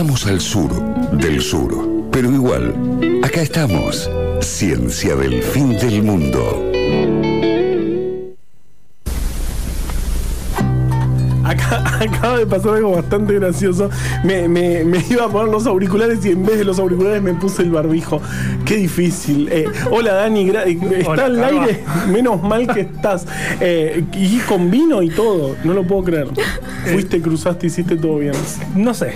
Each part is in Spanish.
Estamos al sur del sur, pero igual, acá estamos. Ciencia del fin del mundo. Acaba de pasar algo bastante gracioso. Me, me- me iba a poner los auriculares y en vez de los auriculares me puse el barbijo. Qué difícil. Eh, hola Dani, eh, está al aire. Menos mal que estás. Eh, y con vino y todo. No lo puedo creer. Fuiste, cruzaste, hiciste todo bien. No sé.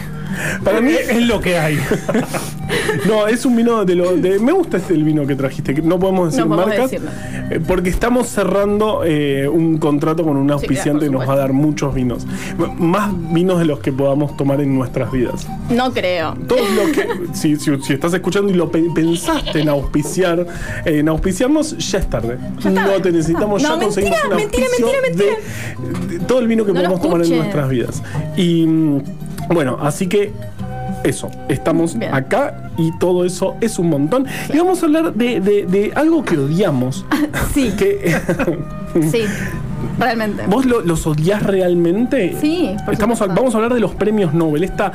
Para mí es lo que hay. No, es un vino de lo. De, me gusta este el vino que trajiste. que No podemos decir No marcas. decirlo. eh, Porque estamos cerrando eh, un contrato con un auspiciante que nos va a dar muchos vinos. Más vinos de los que podamos tomar en nuestras vidas. No creo. Todo lo que. Si, si- si estás escuchando y lo pe- pensaste en auspiciar, eh, en auspiciarnos, ya es tarde. no te necesitamos, No, ya conseguimos mentira, un mentira, auspicio mentira, de- de todo el vino que No podemos tomar en nuestras vidas. Y mm, bueno, así que eso, estamos Bien. acá y todo eso es un montón. Y vamos a hablar de, de- de algo que odiamos. Sí, que, sí. Realmente. ¿Vos lo- los odiás realmente? Sí, por Estamos a- vamos a hablar de los premios Nobel, esta,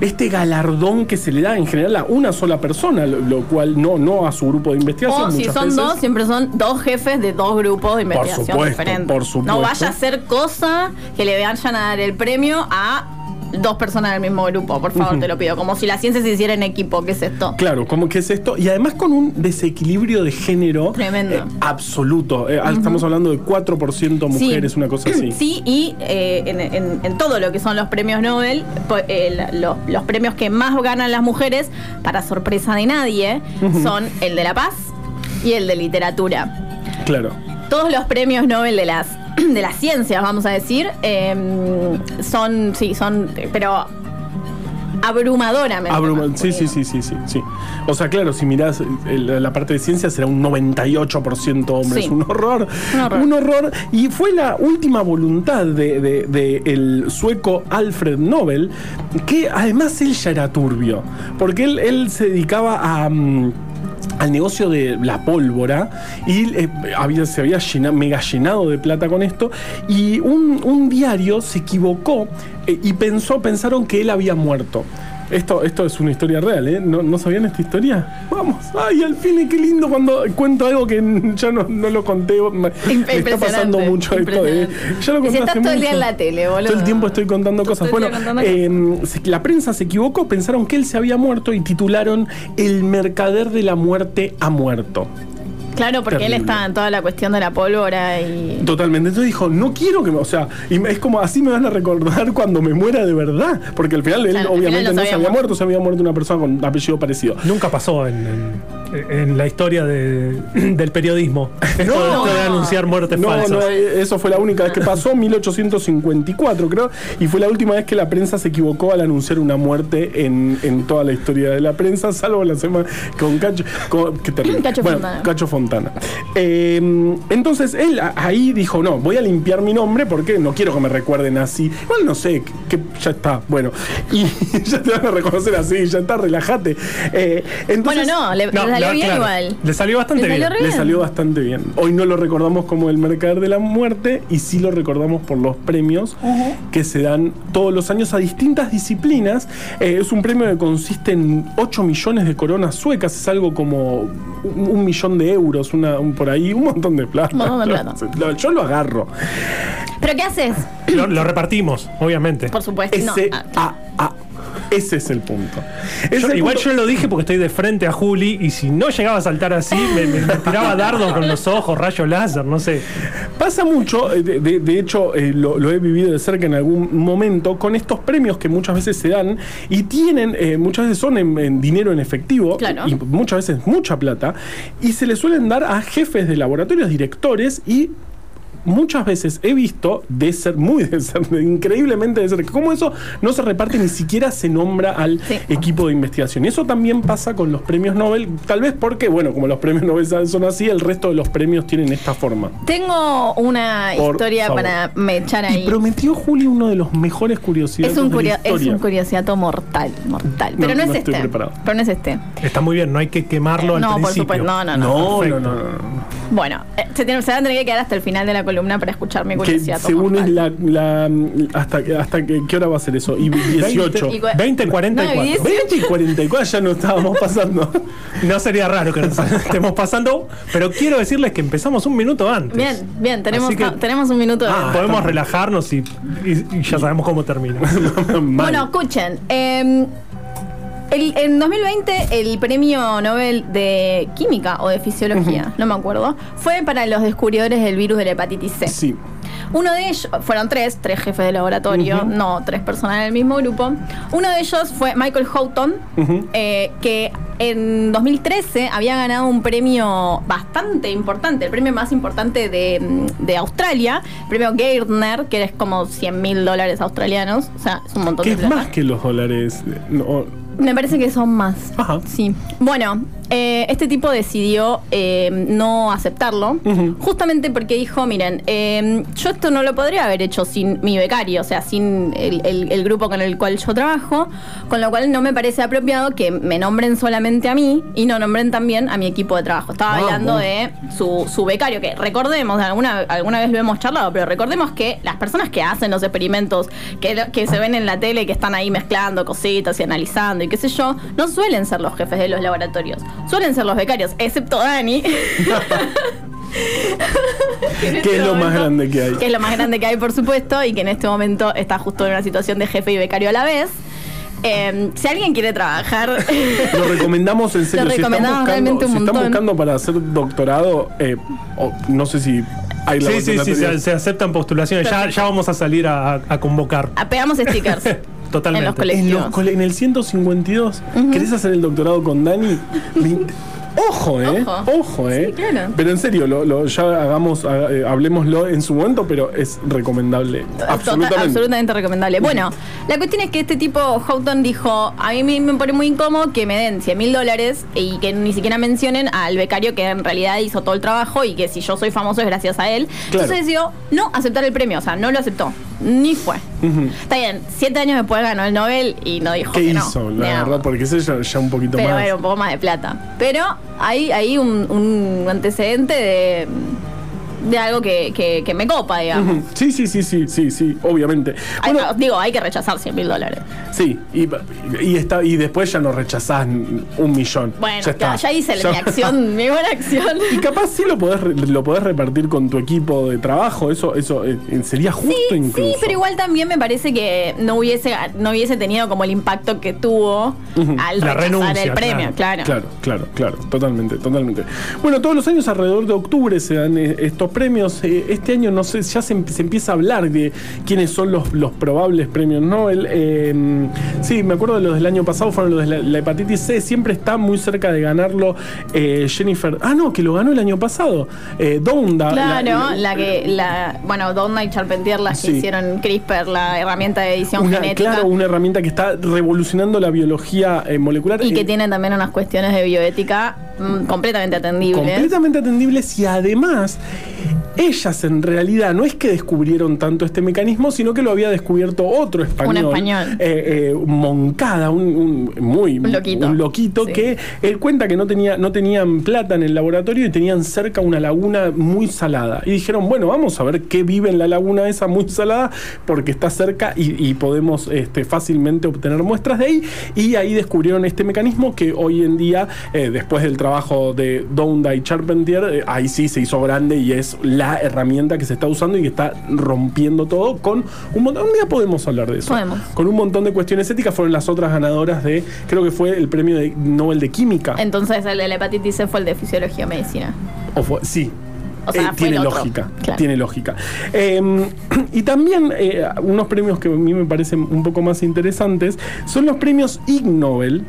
este galardón que se le da en general a una sola persona, lo, lo cual no, no a su grupo de investigación. O si muchas son veces. dos, siempre son dos jefes de dos grupos de investigación supuesto, diferentes. por supuesto. No vaya a ser cosa que le vayan a dar el premio a dos personas del mismo grupo, por favor, te lo pido. Como si la ciencia se hiciera en equipo, ¿qué es esto? Claro, ¿cómo que es esto? Y además con un desequilibrio de género Tremendo. eh, absoluto. Eh, Estamos hablando de 4% mujeres, Sí. una cosa así. Sí, y eh, en, en- en todo lo que son los premios Nobel, los premios que más ganan las mujeres, para sorpresa de nadie, son el de la paz y el de literatura. Claro. Todos los premios Nobel de las de las ciencias, vamos a decir, eh, son, sí, son, pero abrumadoramente. Abruma- sí, sí, sí, sí, sí, sí. O sea, claro, si mirás la, parte de ciencia será un 98% hombres. Sí. Un horror. Un horror. Un horror. Y fue la última voluntad de, de- de el sueco Alfred Nobel, que además él ya era turbio. Porque él, él se dedicaba a. mm, al negocio de la pólvora y eh, había, se había llena- mega llenado de plata con esto y un, un diario se equivocó eh, y pensó, pensaron que él había muerto. Esto, esto es una historia real, ¿eh? ¿No, ¿No sabían esta historia? Vamos, ay, al fin, qué lindo cuando cuento algo que ya no, no lo conté. Me, me está pasando mucho esto. ¿eh? Ya lo Y si estás todo el día en la tele, boludo. Todo el tiempo estoy contando cosas. Bueno, contando eh, se- la prensa se equivocó, pensaron que él se había muerto y titularon El mercader de la muerte ha muerto. Claro, porque él está en toda la cuestión de la pólvora y. Totalmente. Entonces dijo, no quiero que me. O sea, y es como así me van a recordar cuando me muera de verdad. Porque al final él Claro, obviamente final no se había muerto. se había muerto una persona con apellido parecido. Nunca pasó en, en- en la historia de- del periodismo. Esto, No. esto de anunciar muertes No, falsas. no, eh, eso fue la única vez que pasó, 1854 creo, y fue la última vez que la prensa se equivocó al anunciar una muerte en, en toda la historia de la prensa, salvo la semana con Cacho, con- qué terrible. Cacho Bueno, Fontana. Cacho Fontana. Eh, entonces él ahí dijo, no, voy a limpiar mi nombre porque no quiero que me recuerden así. Igual no sé, que, que ya está, bueno, y ya te van a reconocer así, ya está, relájate. Eh, entonces, Bueno, no, le, salió bien claro, igual. Le salió bastante Le salió bien. le salió bastante bien. Hoy no lo recordamos como el mercader de la muerte y sí lo recordamos por los premios que se dan todos los años a distintas disciplinas. Eh, es un premio que consiste en 8 millones de coronas suecas, es algo como un, un millón de euros, una, un por ahí, un montón de plata. Un montón de plata. Lo- Yo lo agarro. ¿Pero qué haces? Lo, lo repartimos, obviamente. Por supuesto. Ese, Ah, a, a- ese es el punto. Es Yo- el igual punto. yo lo dije porque estoy de frente a Juli y si no llegaba a saltar así, me, me- me tiraba dardos con los ojos, rayos láser, no sé. Pasa mucho, eh, de, de- de hecho eh, lo, lo he vivido de cerca en algún momento, con estos premios que muchas veces se dan y tienen, eh, muchas veces son en, en dinero en efectivo Claro. y muchas veces mucha plata, y se le suelen dar a jefes de laboratorios, directores y... Muchas veces he visto de ser muy de ser, de increíblemente de ser, como eso no se reparte ni siquiera se nombra al Sí. equipo de investigación. Y eso también pasa con los premios Nobel, tal vez porque, bueno, como los premios Nobel son así, el resto de los premios tienen esta forma. Tengo una Por historia favor. para me echar Y ahí. prometió Juli uno de los mejores curiosidades Es un, de la curio- es un curiosiato mortal, mortal. Pero No, no, no es estoy este. preparado. Pero no es este. Está muy bien, no hay que quemarlo al no, por supuesto. No, no, no. No, no, no, no, no. Bueno, eh, se, tiene- se van a tener que quedar hasta el final de la columna para escuchar mi Que curiosidad. según es la. la- hasta, que- hasta que, ¿qué hora va a ser eso? Y 18. Y cua- 20, 44. No, y diez- 20 y 44 ya no estábamos pasando. No sería raro que nos estemos pasando, pero quiero decirles que empezamos un minuto antes. Bien, bien, tenemos, que- tenemos un minuto Ah, Podemos relajarnos y, y- y ya sabemos cómo termina. Bueno, escuchen. eh, el- en 2020 el premio Nobel de Química o de Fisiología, no me acuerdo, fue para los descubridores del virus de la hepatitis C. Sí. Uno de ellos, fueron tres, tres jefes de laboratorio, no tres personas en el mismo grupo. Uno de ellos fue Michael Houghton, eh, que en 2013 había ganado un premio bastante importante, el premio más importante de, mm, de Australia, el premio Gairdner, que es como 100 mil dólares australianos, o sea, es un montón de es plata. más que los dólares. No, Me parece que son más. Ajá. Sí. Bueno, eh, este tipo decidió eh, no aceptarlo, justamente porque dijo, miren, eh, yo esto no lo podría haber hecho sin mi becario, o sea, sin el, el- el grupo con el cual yo trabajo, con lo cual no me parece apropiado que me nombren solamente a mí y no nombren también a mi equipo de trabajo. Estaba Vamos. hablando de su, su becario, que recordemos, alguna, alguna vez lo hemos charlado, pero recordemos que las personas que hacen los experimentos, que, que se ven en la tele, que están ahí mezclando cositas y analizando y qué sé yo, no suelen ser los jefes de los laboratorios, suelen ser los becarios, excepto Dani. Que que este es lo más grande que hay. Que es lo más grande que hay, por supuesto, y que en este momento está justo en una situación de jefe y becario a la vez. Eh, si alguien quiere trabajar, Lo recomendamos en serio. Lo si están buscando, realmente un si están montón. buscando para hacer doctorado, eh, no sé si hay la Sí, sí, sí, se, se aceptan postulaciones. Ya, ya vamos a salir a, a convocar. pegamos stickers. Totalmente. En los En, colectivos. los cole- en el 152, ¿querés hacer el doctorado con Dani? Ojo, eh. Ojo. Ojo, eh. Sí, claro. Pero en serio, lo, lo- ya hagamos, ha- eh, hablemoslo en su momento, pero es recomendable. Total- Absolutamente. absolutamente recomendable. Bueno, la cuestión es que este tipo, Houghton, dijo, a mí me, me pone muy incómodo que me den 100 mil dólares y que ni siquiera mencionen al becario que en realidad hizo todo el trabajo y que si yo soy famoso es gracias a él. Claro. Entonces decidió no aceptar el premio, o sea, no lo aceptó, ni fue. Está bien, siete años después ganó el Nobel y no dijo ¿Qué que no. hizo? La Digamos. verdad, porque ese ya, ya un poquito Pero más. era un poco más de plata. Pero hay, hay un, un antecedente de, de algo que, que- que me copa, digamos. Sí, sí, sí, sí, sí, sí, obviamente. Hay- digo, hay que rechazar 100 mil dólares. sí, y, y, está, y después ya no rechazás un millón. Bueno, ya ya, está. ya hice Ya- mi acción, mi buena acción. Y capaz sí lo podés, re- lo podés repartir con tu equipo de trabajo, eso, eso eh, sería justo Sí, incluso. sí, pero igual también me parece que no hubiese, no hubiese tenido como el impacto que tuvo al La rechazar renuncia, el premio, claro. Claro, claro, claro, totalmente, totalmente. Bueno, todos los años alrededor de octubre se dan eh, estos premios. Eh, este año no sé, ya se, em- se empieza a hablar de quiénes son los, los probables premios Nobel. Eh, sí, me acuerdo de los del año pasado, fueron los de la, la hepatitis C. Siempre está muy cerca de ganarlo eh, Jennifer. Ah, no, que lo ganó el año pasado. Eh, Donda. Claro, la, que, la, bueno, Donna y Charpentier, las que hicieron CRISPR, la herramienta de edición una, genética. claro, una herramienta que está revolucionando la biología eh, molecular. y que Eh, tiene también unas cuestiones de bioética completamente atendibles. completamente atendibles y además ellas en realidad no es que descubrieron tanto este mecanismo, sino que lo había descubierto otro español. Un español. eh, eh, Moncada, un, un- muy Un loquito. un loquito Sí. que él cuenta que no, tenía, no tenían plata en el laboratorio y tenían cerca una laguna muy salada. Y dijeron, bueno, vamos a ver qué vive en la laguna esa muy salada, porque está cerca y, y podemos este, fácilmente obtener muestras de ahí. Y ahí descubrieron este mecanismo que hoy en día, eh, después del trabajo de Donda y Charpentier, ahí sí se hizo grande y es la herramienta que se está usando y que está rompiendo todo con un montón. Un día podemos hablar de eso. Podemos. Con un montón de cuestiones éticas fueron las otras ganadoras de, creo que fue el premio de Nobel de Química. Entonces el de la hepatitis C fue el de fisiología medicina. O fue- sí. O sea, Eh, tiene lógica, Claro. tiene lógica. Eh, y también eh, unos premios que a mí me parecen un poco más interesantes son los premios Ig Nobel,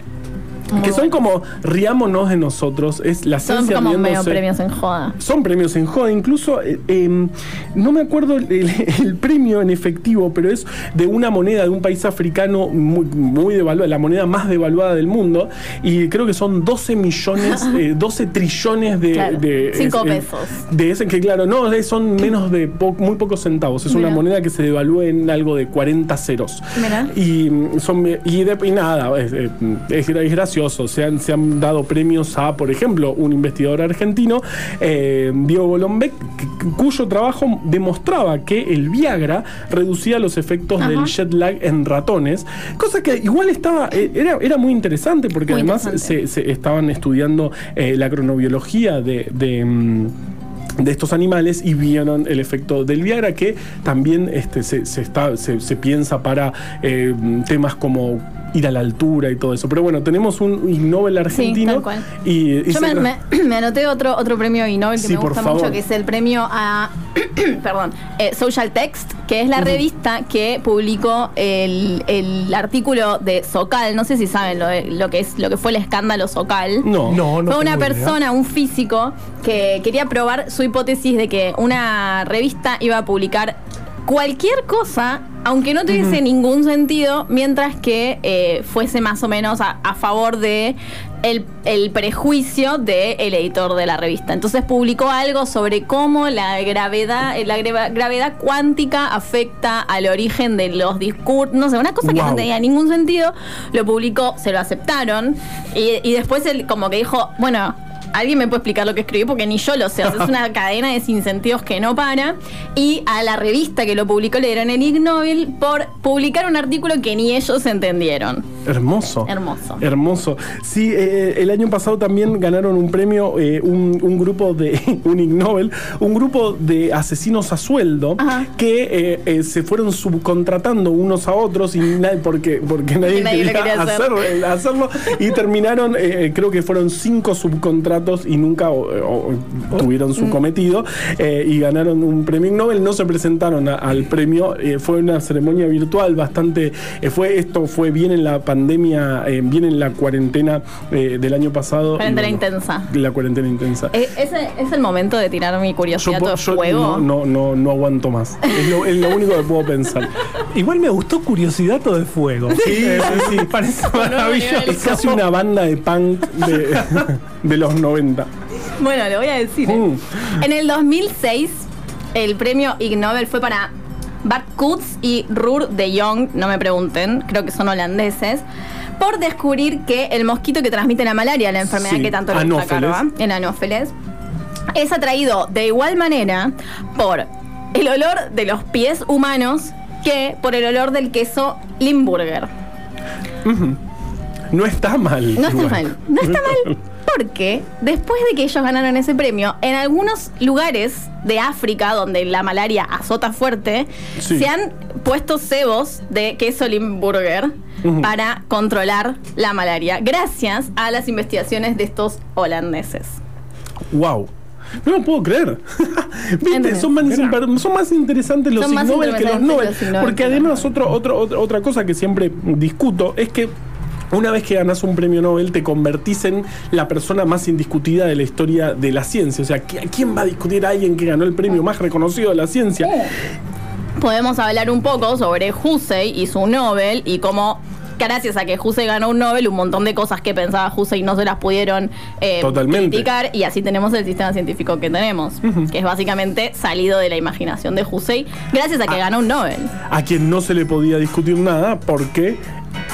Que son como riámonos de nosotros, es la Son ciencia como medio premios en joda. Son premios en joda, incluso eh, eh, no me acuerdo el, el premio en efectivo, pero es de una moneda de un país africano muy, muy devaluada, la moneda más devaluada del mundo, y creo que son 12 millones, eh, 12 trillones de... Claro, de cinco es- eh, pesos. De ese que claro, no, son menos de po- muy pocos centavos, es una moneda que se devalúa en algo de 40 ceros. Mira. Y mm, son y, de- y nada, es, eh, es es gracioso prestigiosos. Se han, se han dado premios a, por ejemplo, un investigador argentino, eh, Diego Golombek, cuyo trabajo demostraba que el Viagra reducía los efectos Ajá. del jet lag en ratones, cosa que igual estaba, eh, era, era muy interesante porque Muy además interesante. se, se estaban estudiando eh, la cronobiología de... de, mm, de estos animales y vieron el efecto del Viagra que también este, se, se está, se, se piensa para eh, temas como ir a la altura y todo eso. Pero bueno, tenemos un Ig Nobel argentino tal cual. y, y Yo se me, tra- me- me anoté otro, otro premio Ig Nobel que Sí, me por gusta favor. mucho, que es el premio a perdón, eh, Social Text, que es la revista que publicó el, el artículo de Socal. No sé si saben lo, de- lo que es lo que fue el escándalo Socal. No. No, no Fue una tengo idea. persona, un físico, que quería probar su hipótesis de que una revista iba a publicar cualquier cosa, aunque no tuviese ningún sentido, mientras que eh, fuese más o menos a, a favor de el, el prejuicio del editor de la revista. Entonces publicó algo sobre cómo la gravedad, eh, la gravedad cuántica afecta al origen de los discursos, no sé, una cosa que no tenía ningún sentido, lo publicó, se lo aceptaron y, y después él como que dijo, bueno, alguien me puede explicar lo que escribí porque ni yo lo sé, o sea, es una cadena de sinsentidos que no para y a la revista que lo publicó le dieron el Ig Nobel por publicar un artículo que ni ellos entendieron. Hermoso. Hermoso. Hermoso. Sí, eh, el año pasado también ganaron un premio, eh, un, un grupo de, un Ig Nobel, un grupo de asesinos a sueldo Ajá. que eh, eh, se fueron subcontratando unos a otros y nadie, porque, porque nadie, nadie quería, quería hacer. hacer- eh, hacerlo y terminaron, eh, creo que fueron cinco y nunca o- o- tuvieron Mm. su cometido eh, y ganaron un premio Nobel. No se presentaron a- al premio, eh, fue una ceremonia virtual bastante, eh, fue esto fue bien en la pandemia, eh, bien en la cuarentena eh, del año pasado. Cuarentena bueno, intensa. La cuarentena intensa. ¿Ese es el momento de tirar mi curiosidad po- de fuego? no, no, no, no aguanto más. Es lo, es lo único que puedo pensar. Igual me gustó Curiosidad de Fuego. Sí, sí, sí. Parece maravilloso. Es casi una banda de punk de, de los 90. Bueno, le voy a decir. eh. Mm. En el 2006, el premio Ig Nobel fue para Bart Kutz y Roer de Jong, no me pregunten, creo que son holandeses, por descubrir que el mosquito que transmite la malaria, la enfermedad Sí, que tanto le gusta a Anófeles. Carva, el anófeles, es atraído de igual manera por el olor de los pies humanos que por el olor del queso Limburger. No está mal. No está igual. mal. No está mal porque después de que ellos ganaron ese premio, en algunos lugares de África donde la malaria azota fuerte, Sí. se han puesto cebos de queso Limburger para controlar la malaria, gracias a las investigaciones de estos holandeses. Wow. No lo puedo creer. ¿Viste? Son más, son más interesantes los Nobel que los Nobel. los Ig Nobel Porque además otro, otro, otra, otra cosa que siempre discuto es que una vez que ganas un premio Nobel te convertís en la persona más indiscutida de la historia de la ciencia. O sea, ¿qui- ¿quién va a discutir a alguien que ganó el premio más reconocido de la ciencia? Podemos hablar un poco sobre Hussey y su Nobel y cómo gracias a que Hussey ganó un Nobel, un montón de cosas que pensaba Hussey no se las pudieron eh, criticar y así tenemos el sistema científico que tenemos, que es básicamente salido de la imaginación de Hussey gracias a que ganó un Nobel. a quien no se le podía discutir nada porque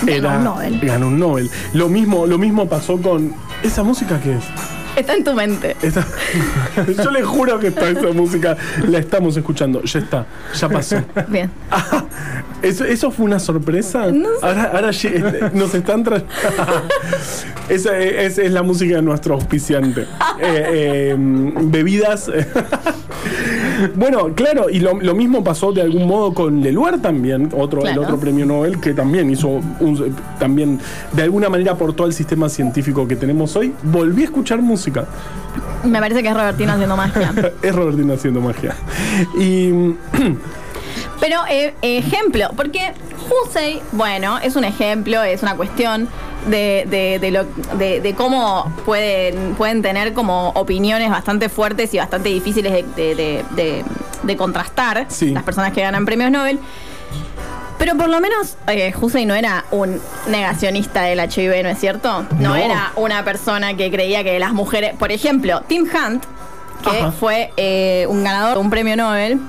Ganó un Nobel. ganó un Nobel. Lo mismo, lo mismo pasó con esa música que es. Está en tu mente. Yo le juro que está esa música la estamos escuchando. Ya está, ya pasó. Bien. Ah, ¿eso, eso fue una sorpresa? No sé. Ahora, ahora lle- nos están trayendo. Esa es, es la música de nuestro auspiciante. Eh, eh, bebidas. bueno, claro, y lo, lo mismo pasó de algún modo con Leluar también, otro, Claro. el otro premio Nobel, que también hizo un- también de alguna manera aportó al sistema científico que tenemos hoy. Volví a escuchar música. Me parece que es Robertino haciendo magia. es Robertino haciendo magia. Y Pero eh, ejemplo, porque Hussey, bueno, es un ejemplo, es una cuestión de, de- de lo- de- cómo pueden, pueden tener como opiniones bastante fuertes y bastante difíciles de, contrastar Sí. las personas que ganan premios Nobel. Pero por lo menos eh, Hussey no era un negacionista del HIV, ¿no es cierto? No, No. era una persona que creía que las mujeres... Por ejemplo, Tim Hunt, que Ajá. fue eh, un ganador de un premio Nobel,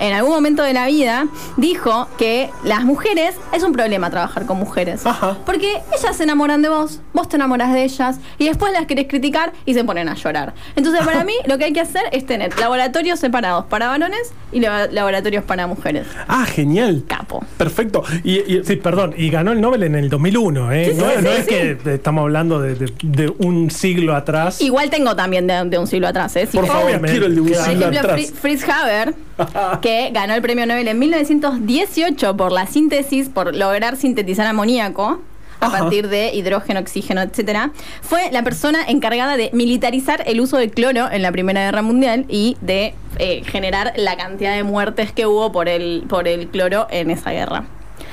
en algún momento de la vida, dijo que las mujeres es un problema trabajar con mujeres. Ajá. Porque ellas se enamoran de vos, vos te enamoras de ellas y después las querés criticar y se ponen a llorar. Entonces, para mí, lo que hay que hacer es tener laboratorios separados para varones y laboratorios para mujeres. Ah, genial. Capo. Perfecto. Y, y- Sí, perdón, y ganó el Nobel en el 2001, ¿eh? Sí, sí, no sí, no sí, es que estamos hablando de, de- de un siglo atrás. Igual tengo también de, de un siglo atrás, ¿eh? Si por favor, quiero el de un siglo atrás. Fri- Fritz Haber, que ganó el premio Nobel en 1918 por la síntesis, por lograr sintetizar amoníaco a Ajá. partir de hidrógeno, oxígeno, etcétera, fue la persona encargada de militarizar el uso del cloro en la Primera Guerra Mundial y de eh, generar la cantidad de muertes que hubo por el, por el cloro en esa guerra.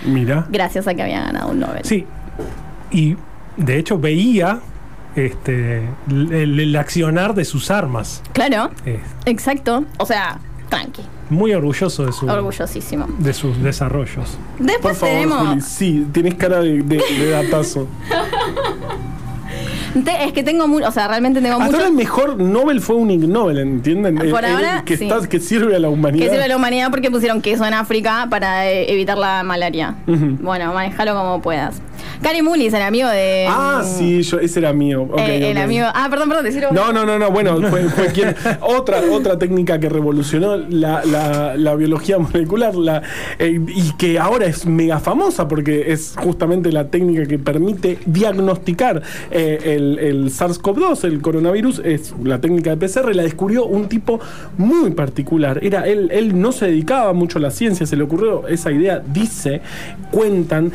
Mira. Gracias a que había ganado un Nobel. Sí, y de hecho veía este, el, el accionar de sus armas. Claro, Eh, exacto. O sea, tranqui, muy orgulloso de, su, orgullosísimo. de sus desarrollos. Por Después favor, tenemos. Juli. Sí, tienes cara de, de, de datazo. Te- es que tengo mucho, o sea, realmente tengo Hasta mucho. ahora el mejor Nobel fue un Ig Nobel, ¿entienden? Por El- el ahora, que, sí. está- que sirve a la humanidad. Que sirve a la humanidad porque pusieron queso en África para eh, evitar la malaria. Ujú. Bueno, manejalo como puedas. Cari Mullis, el amigo de. Ah, mm, sí, yo, ese era mío. Eh, el amigo. Ah, perdón, perdón, decirlo. No, no, no, no, bueno, fue, fue quien. Otra, otra técnica que revolucionó la, la- la biología molecular la, eh, y que ahora es mega famosa porque es justamente la técnica que permite diagnosticar eh, el, el SARS-CoV-2, el coronavirus, es la técnica de PCR, la descubrió un tipo muy particular. Era, él, él no se dedicaba mucho a la ciencia, se le ocurrió esa idea, dice, cuentan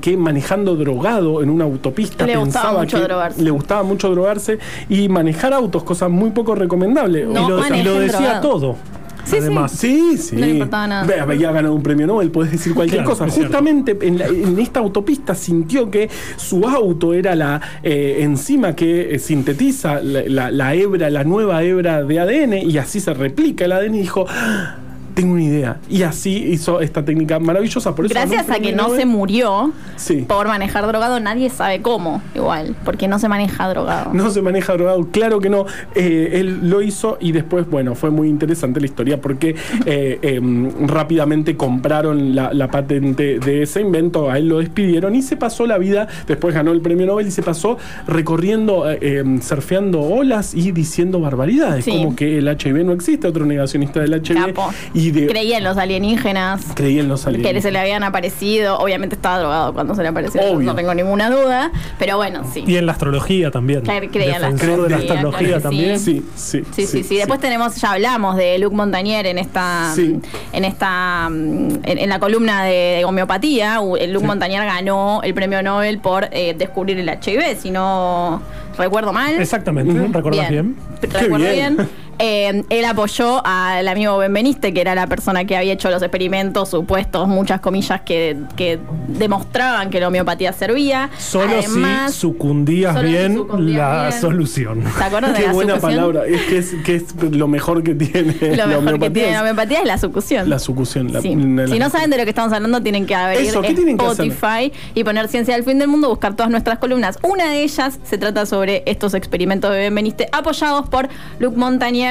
que manejando drogado en una autopista Le gustaba mucho que drogarse. le gustaba mucho drogarse y manejar autos, cosa muy poco recomendable. No y, lo, y manejen lo decía drogado. todo. Sí, además. Sí, sí. No le importaba nada. Ve, Había ganado un premio Nobel, podés decir cualquier Claro, cosa. Justamente en, la- en esta autopista sintió que su auto era la eh, enzima que eh, sintetiza la, la- la hebra, la nueva hebra de ADN, y así se replica el ADN y dijo. "Ah, Tengo una idea. Y así hizo esta técnica maravillosa. Por eso ganó Gracias a que no Nobel. se murió Sí. por manejar drogado, nadie sabe cómo. Igual, porque no se maneja drogado. No se maneja drogado, claro que no. Eh, él lo hizo y después, bueno, fue muy interesante la historia porque eh, em, rápidamente compraron la, la patente de ese invento, a él lo despidieron y se pasó la vida, después ganó el premio Nobel y se pasó recorriendo, eh, em, surfeando olas y diciendo barbaridades, Sí. como que el HIV no existe, otro negacionista del HIV. Capo. Y de, Creía en los alienígenas. creía en los Que alienígenas. se le habían aparecido. Obviamente estaba drogado cuando se le apareció. Obvio. No tengo ninguna duda. Pero bueno, sí. Y en la astrología también. Claro, creía en la Defensor de la astrología, astrología claro que también. sí. Sí, sí. Sí, sí, sí. Después tenemos, ya hablamos de Luc Montagnier en esta, Sí. en esta, mm, en, en la columna de homeopatía. Luc Montagnier ganó el premio Nobel por eh, descubrir el HIV, si no recuerdo mal. Exactamente, ¿recuerdas bien? Recuerdo bien. bien. Eh, él apoyó al amigo Benveniste, que era la persona que había hecho los experimentos supuestos, muchas comillas, que, que demostraban que la homeopatía servía. Solo Además, si sucundías solo si bien sucundías la bien. solución. ¿Te acuerdas de Qué la buena sucusión? palabra. Es que, es que es lo mejor que tiene. Lo la mejor que homeopatía tiene la homeopatía es la sucusión. La sucusión. La, Sí. la- si no saben de lo que estamos hablando, tienen que abrir Eso, ¿qué tienen que hacer? Spotify y poner Ciencia del Fin del Mundo, buscar todas nuestras columnas. Una de ellas se trata sobre estos experimentos de Benveniste apoyados por Luc Montagnier,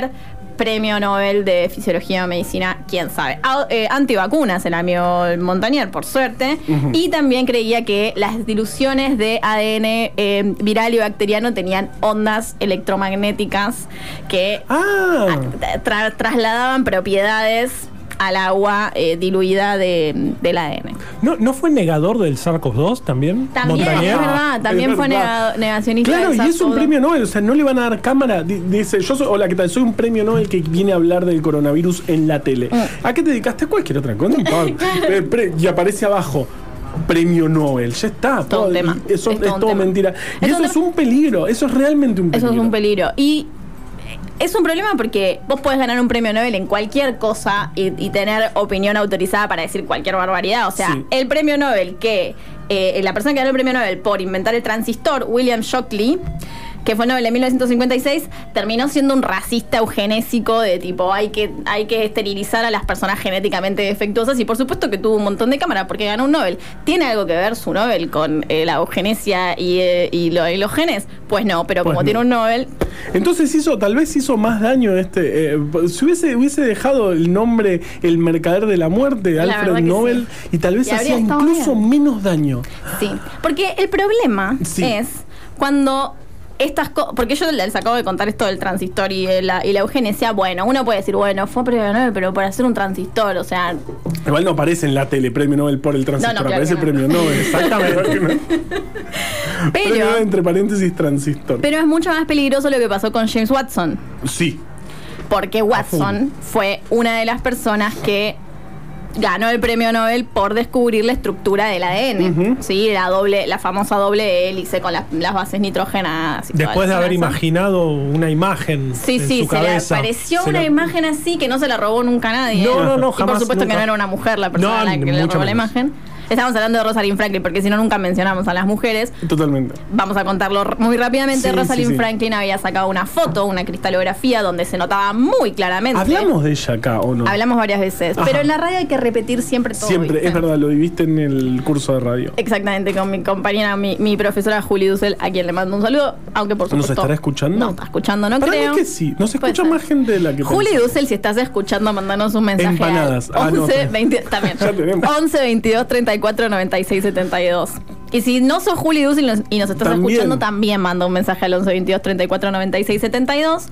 Premio Nobel de Fisiología o Medicina, quién sabe. Au- eh, antivacunas, el amigo Montagnier, por suerte. Y también creía que las diluciones de ADN eh, viral y bacteriano tenían ondas electromagnéticas que Ah, tra- trasladaban propiedades al agua eh, diluida de, del ADN. ¿No, ¿No fue negador del SARS-CoV-2 también? También, Montañer? es verdad, también Es fue verdad. negacionista. Claro, del y es un SARS-CoV-2. premio Nobel, o sea, no le van a dar cámara. Di- Dice, yo soy, hola, ¿qué tal? Soy un premio Nobel que viene a hablar del coronavirus en la tele. Mm. ¿A qué te dedicaste? Cualquier otra cosa, y aparece abajo. Premio Nobel, ya está. Todo un tema. Eso Es es, todo todo mentira. Y Es eso es un peligro, eso es realmente un Eso peligro. es un peligro. Y es un problema porque vos podés ganar un premio Nobel en cualquier cosa y, y tener opinión autorizada para decir cualquier barbaridad. O sea, Sí. el premio Nobel que eh, la persona que ganó el premio Nobel por inventar el transistor, William Shockley, que fue Nobel en 1956, terminó siendo un racista eugenésico de tipo hay que, hay que esterilizar a las personas genéticamente defectuosas y por supuesto que tuvo un montón de cámara porque ganó un Nobel. ¿Tiene algo que ver su Nobel con eh, la eugenesia y, eh, y lo- y los genes? Pues no, pero Pues como no. tiene un Nobel, Entonces hizo, tal vez hizo más daño este. eh, si hubiese, hubiese dejado el nombre El Mercader de la Muerte, La Alfred Nobel, sí. y tal vez Y hacía incluso bien. menos daño. Sí, porque el problema Sí. es cuando estas cosas, porque yo les acabo de contar esto del transistor y de la, y la eugenesia, bueno, uno puede decir, bueno, fue premio Nobel, pero por hacer un transistor, o sea, Igual no aparece en la tele Premio Nobel por el transistor, No, no, claro aparece no. Premio Nobel. Exactamente. Pero, Nobel entre paréntesis transistor. pero es mucho más peligroso lo que pasó con James Watson, sí. porque Watson fue una de las personas que ganó el premio Nobel por descubrir la estructura del ADN, sí, la doble, la famosa doble hélice con las, las bases nitrogenadas. y Después de haber imaginado una imagen Sí, en sí, su se le cabeza. apareció Se una la- imagen así que no se la robó nunca nadie. No, no, no, Y por supuesto que no era una mujer la persona No, a la que le robó la imagen. Estamos hablando de Rosalind Franklin, porque si no nunca mencionamos a las mujeres. Totalmente. Vamos a contarlo muy rápidamente. Sí, Rosalind sí, sí. Franklin había sacado una foto, una cristalografía, donde se notaba muy claramente. ¿Hablamos de ella acá o no? Hablamos varias veces. Ajá. Pero en la radio hay que repetir siempre todo. Siempre, ¿viste? es verdad, lo viviste en el curso de radio. Exactamente, con mi compañera, mi, mi profesora Julie Dussel, a quien le mando un saludo, aunque por ¿Nos supuesto. estará escuchando? No, está escuchando, no Para creo. mí que sí. Nos escucha más gente de la que Juli pensamos. Dussel, si estás escuchando, mandanos un mensaje. Empanadas. al Ah, no. 11 20 también. Ya tenemos. 11 22 34 96 72. Y si no sos Juli Dussel y nos- y nos estás También. escuchando, también manda un mensaje al 11 22 34 96 72.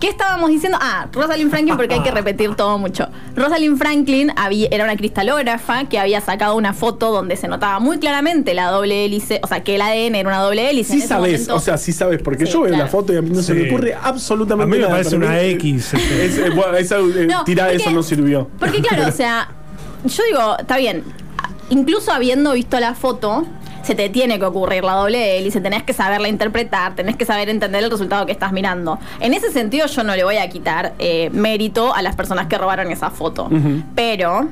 ¿Qué estábamos diciendo? Ah, Rosalind Franklin, porque hay que repetir todo mucho. Rosalind Franklin había- era una cristalógrafa que había sacado una foto donde se notaba muy claramente la doble hélice, o sea, que el ADN era una doble hélice. Sí En ese sabes, momento- o sea, sí sabes, porque Sí, yo veo claro. la foto y a mí no se me ocurre absolutamente A mí me nada. parece una mí, X, este. es, eh, bueno, esa, eh, No, tira porque- eso no sirvió. Porque claro, o sea, yo digo, está bien, incluso habiendo visto la foto, se te tiene que ocurrir la doble hélice, tenés que saberla interpretar, tenés que saber entender el resultado que estás mirando. En ese sentido yo no le voy a quitar eh, mérito a las personas que robaron esa foto. Pero,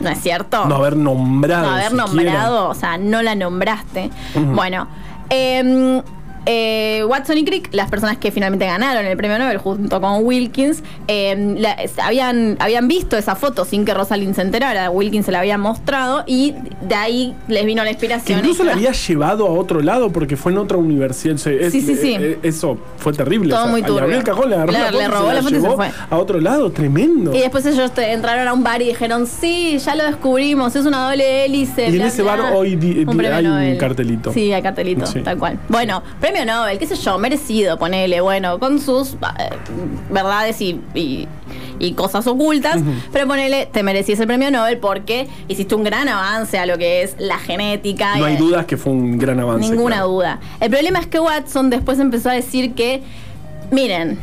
¿no es cierto? No haber nombrado. No haber siquiera. nombrado, o sea, no la nombraste. Bueno, em, eh, Watson y Crick, las personas que finalmente ganaron el premio Nobel junto con Wilkins, la- es- habían, habían visto esa foto sin que Rosalind se enterara. Wilkins se la había mostrado y de ahí les vino la Que inspiración. incluso y- la había llevado a otro lado porque fue en otra universidad. Es- Sí, sí, sí. eh, eso fue terrible. Todo muy le abrió turbio. el cajón, le agarró Le- la foto le robó la foto y se fue. a otro lado. Tremendo. Y después ellos te- entraron a un bar y dijeron, sí, ya lo descubrimos, es una doble hélice. Y en ese bla". bar hoy di- Un premio hay un cartelito. Sí, hay cartelito, Sí. tal cual. Bueno, premio Nobel, qué sé yo, merecido, ponele, bueno, con sus eh, verdades y, y- y cosas ocultas, pero ponele, te merecías el premio Nobel porque hiciste un gran avance a lo que es la genética. no hay dudas que fue un gran avance. Ninguna claro. duda. El problema es que Watson después empezó a decir que, miren,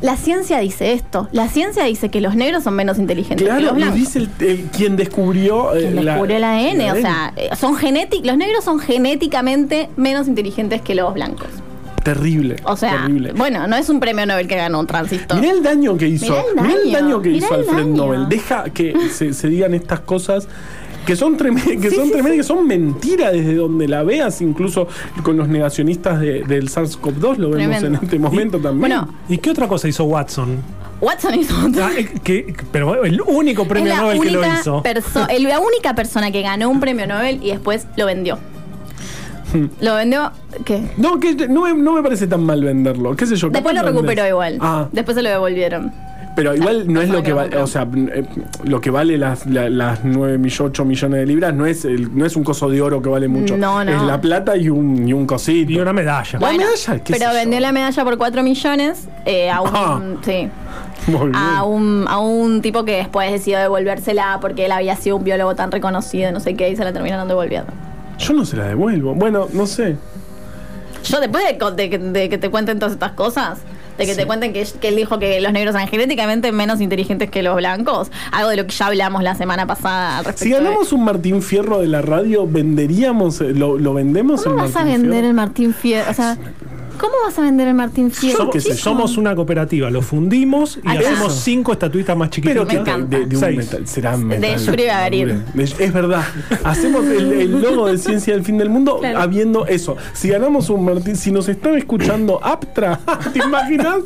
la ciencia dice esto. La ciencia dice que los negros son menos inteligentes que Claro, los lo blancos. dice el, el- quien descubrió. eh, Quien la- descubrió el ADN, el o sea, eh, son genéticos, los negros son genéticamente menos inteligentes que los blancos. Terrible. O sea, terrible. bueno, no es un premio Nobel que ganó un transistor. Mirá el daño que hizo. Mirá el Mirá el daño, que mirá hizo Alfred daño. Nobel. Deja que se, se digan estas cosas. Que son, que Sí, son sí, tremendas, que son mentiras desde donde la veas, incluso con los negacionistas de- del SARS-CoV-2 lo vemos Tremendo. en este momento también. Bueno, ¿Y qué otra cosa hizo Watson? Watson hizo. Ah, eh, que- pero el único premio la Nobel que lo hizo. perso- el- la única persona que ganó un premio Nobel y después lo vendió. lo vendió, ¿qué? no, que no me, no me parece tan mal venderlo. ¿Qué sé yo? Después lo recuperó igual. Ah, Después se lo devolvieron. Pero igual no es lo que vale, o sea, eh, lo que vale las, la- las 9 millones, 8 millones de libras no es el, no es un coso de oro que vale mucho. No, no. Es la plata y un, y un cosito. Y una medalla. Bueno. medalla? ¿Qué pero vendió la medalla por 4 millones eh, a un, Ah. sí, a un a un tipo que después decidió devolvérsela porque él había sido un biólogo tan reconocido, no sé qué, y se la terminaron devolviendo. Yo no se la devuelvo. Bueno, no sé. Yo después de, de que te cuenten todas estas cosas, de que Sí. te cuenten que, que él dijo que los negros eran genéticamente menos inteligentes que los blancos, algo de lo que ya hablamos la semana pasada al respecto. Si de- ganamos un Martín Fierro de la radio, ¿venderíamos? eh, ¿Lo, lo vendemos ¿Cómo el vas a vender Fierro? el Martín Fierro? O sea, ¿cómo vas a vender el Martín Fierro? Somos, una cooperativa, lo fundimos y Ah, hacemos eso. cinco estatuitas más chiquititas. Pero Me que encanta. de, de un Seis. metal, será metal. De- Es verdad. Hacemos el, el logo de Ciencia del Fin del Mundo Claro. habiendo eso. Si ganamos un Martín, si nos están escuchando Aptra, ¿te imaginas?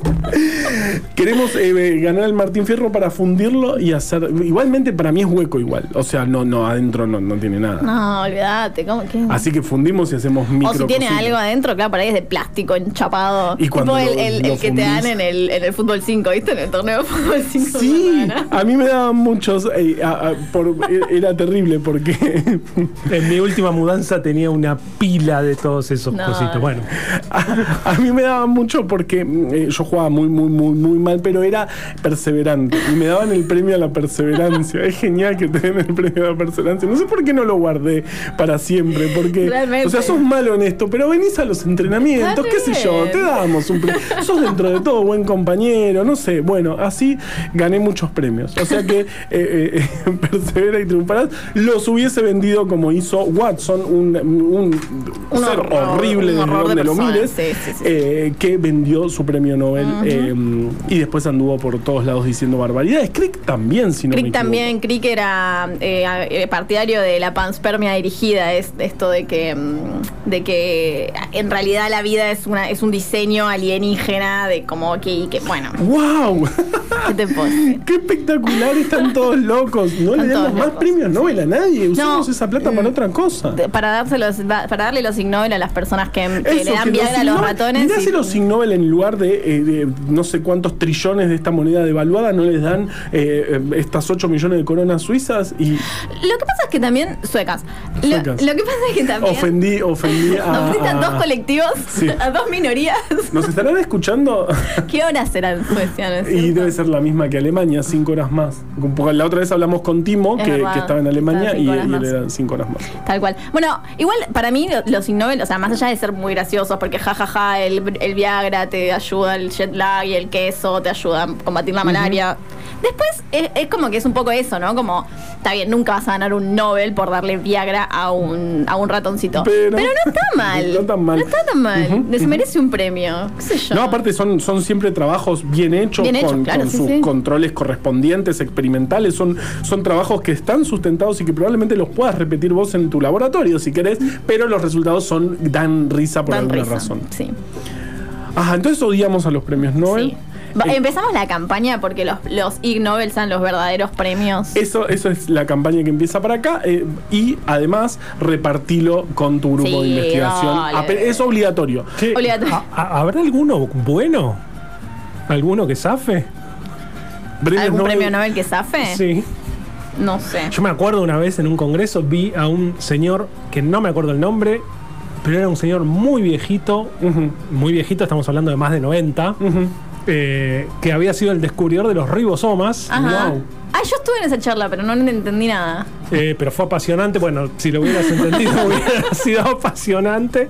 Queremos eh, ganar el Martín Fierro para fundirlo y hacer. Igualmente para mí es hueco igual. O sea, no, no, adentro no, no tiene nada. No, olvídate. Así que fundimos y hacemos micro. O si tiene algo adentro, claro, por ahí es de plástico enchapado. Y cuando tipo el, lo- el- lo el que te dan en el, en el fútbol 5, ¿viste? En el torneo de fútbol 5. Sí, a mí me daban muchos. eh, a- a- por- era terrible porque En mi última mudanza tenía una pila de todos esos No. cositos. Bueno, A, a mí me daban mucho porque mm, eh, yo jugaba muy, muy, muy, muy mal, pero era perseverante. Y me daban el premio a la perseverancia. Es genial que te den el premio a la perseverancia. No sé por qué no lo guardé para siempre. Porque, Realmente. o sea, sos malo en esto, pero venís a los entrenamientos, qué sé yo, te damos un premio. Sos dentro de todo buen compañero, no sé. Bueno, así gané muchos premios. O sea que eh, eh, eh, persevera y triunfarás. Los hubiese vendido como hizo Watson, un, un, Un ser horror, horrible un desde horror de donde lo mires, sí, sí, sí. eh, que vendió su premio Nobel y después anduvo por todos lados diciendo barbaridades. Crick también, si no Crick también, Crick era partidario de la panspermia dirigida, es esto de que mm, de que en realidad la vida es una es un diseño alienígena de como que, que bueno, ¡Wow! ¿qué te? ¡Qué espectacular! Están todos locos. No le Están damos todos más locos. premios Nobel a nadie. Usamos esa plata para mm, otra cosa. Para dárselos, para darle los Ig Nobel a las personas que, que Eso, le dan Viagra a los ratones. Mirá y- si los Ig Nobel en lugar de, eh, de no sé cuántos trillones de esta moneda devaluada no les dan eh, eh, estas 8 millones de coronas suizas y Lo que pasa es que también suecas. Lo, Suecas. lo que pasa es que también ofendí, ofendí a, dos colectivos, Sí. a dos minorías. ¿Nos estarán escuchando? ¿Qué horas serán Suecia? ¿no es Y debe ser la misma que Alemania, cinco horas más. Porque La otra vez hablamos con Timo, Es que, verdad, que estaba en Alemania, y, y él era cinco horas más. Tal cual. Bueno, igual para mí lo- los Ig Nobel, o sea, más allá de ser muy graciosos, porque jajaja, el, el Viagra te ayuda, el jet lag y el queso te ayuda a combatir la malaria. Después es, es como que es un poco eso, ¿no? Como, está bien, nunca vas a ganar un Nobel por darle Viagra a un, a un ratoncito. Pero- Pero, no está mal. No tan mal. No está tan mal. Les merece un premio. ¿Qué sé yo? No, aparte son, son siempre trabajos bien hechos, Bien con, claro, con sí, sus sí. controles correspondientes, experimentales. Son, son trabajos que están sustentados y que probablemente los puedas repetir vos en tu laboratorio si querés, pero los resultados son dan risa por Dan alguna risa. razón. Sí. Ajá, entonces odiamos a los premios Nobel. sí. Eh, Empezamos la campaña porque los, los Ig Nobel son los verdaderos premios. Eso, eso es la campaña que empieza para acá eh, y además repartilo con tu grupo de investigación. dale. Ape- Es obligatorio. Obligatorio. ¿Ha- ha- ¿habrá alguno bueno? ¿Alguno que zafe? ¿Algún Nobel- premio Nobel que zafe? Sí. No sé. Yo me acuerdo una vez en un congreso vi a un señor que no me acuerdo el nombre, pero era un señor muy viejito, muy viejito, estamos hablando de más de 90, ujú. eh, que había sido el descubridor de los ribosomas. Ajá. Wow. Ah, yo estuve en esa charla, pero no entendí nada. Eh, pero fue apasionante. Bueno, si lo hubieras entendido, hubiera sido apasionante.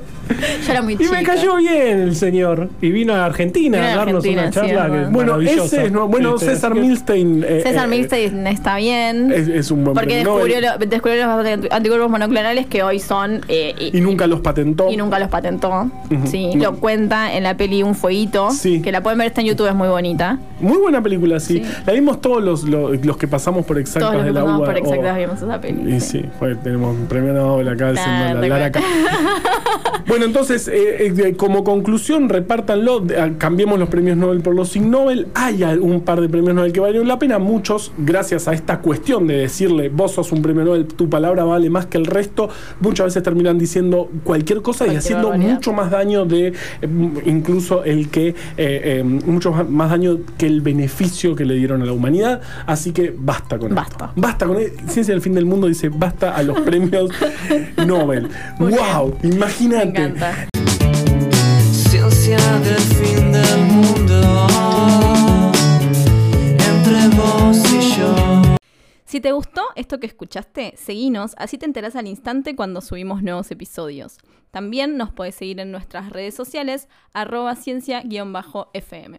Yo era muy Y chica. me cayó bien el señor. Y vino a Argentina Vino a darnos Argentina, una sí, charla que es Bueno, maravillosa. ese es, no, bueno, Este, César Milstein. eh, César eh, Milstein está bien. Es, es un buen porque descubrió, Nobel. lo- descubrió los anti- anticuerpos monoclonales que hoy son. eh, y nunca los patentó. y nunca los patentó. Sí, No. lo cuenta en la peli Un Fueguito. Sí. Que la pueden ver, está en YouTube, es muy bonita. Muy buena película, sí. Sí. La vimos todos los, los, los que pasamos por exactas Todos los de la UBA. por exactas o- vimos esa peli. Y sí, pues, tenemos un premio Nobel acá Ah, diciendo la Lara. Bueno, entonces, eh, eh, como conclusión, repártanlo, ah, cambiemos los premios Nobel por los Ig Nobel. Hay un par de premios Nobel que valieron la pena. Muchos, gracias a esta cuestión de decirle, vos sos un premio Nobel, tu palabra vale más que el resto, muchas veces terminan diciendo cualquier cosa y haciendo barbaridad. mucho más daño de eh, incluso el que, mucho más daño que el beneficio que le dieron a la humanidad. Así que basta con Basta. esto. Basta con Ciencia del Fin del Mundo dice basta a los premios Nobel. Muy ¡Wow! Imagínate. Ciencia del fin del mundo entre vos y yo. Si te gustó esto que escuchaste, seguinos, así te enterás al instante cuando subimos nuevos episodios. También nos puedes seguir en nuestras redes sociales, arroba ciencia-fm.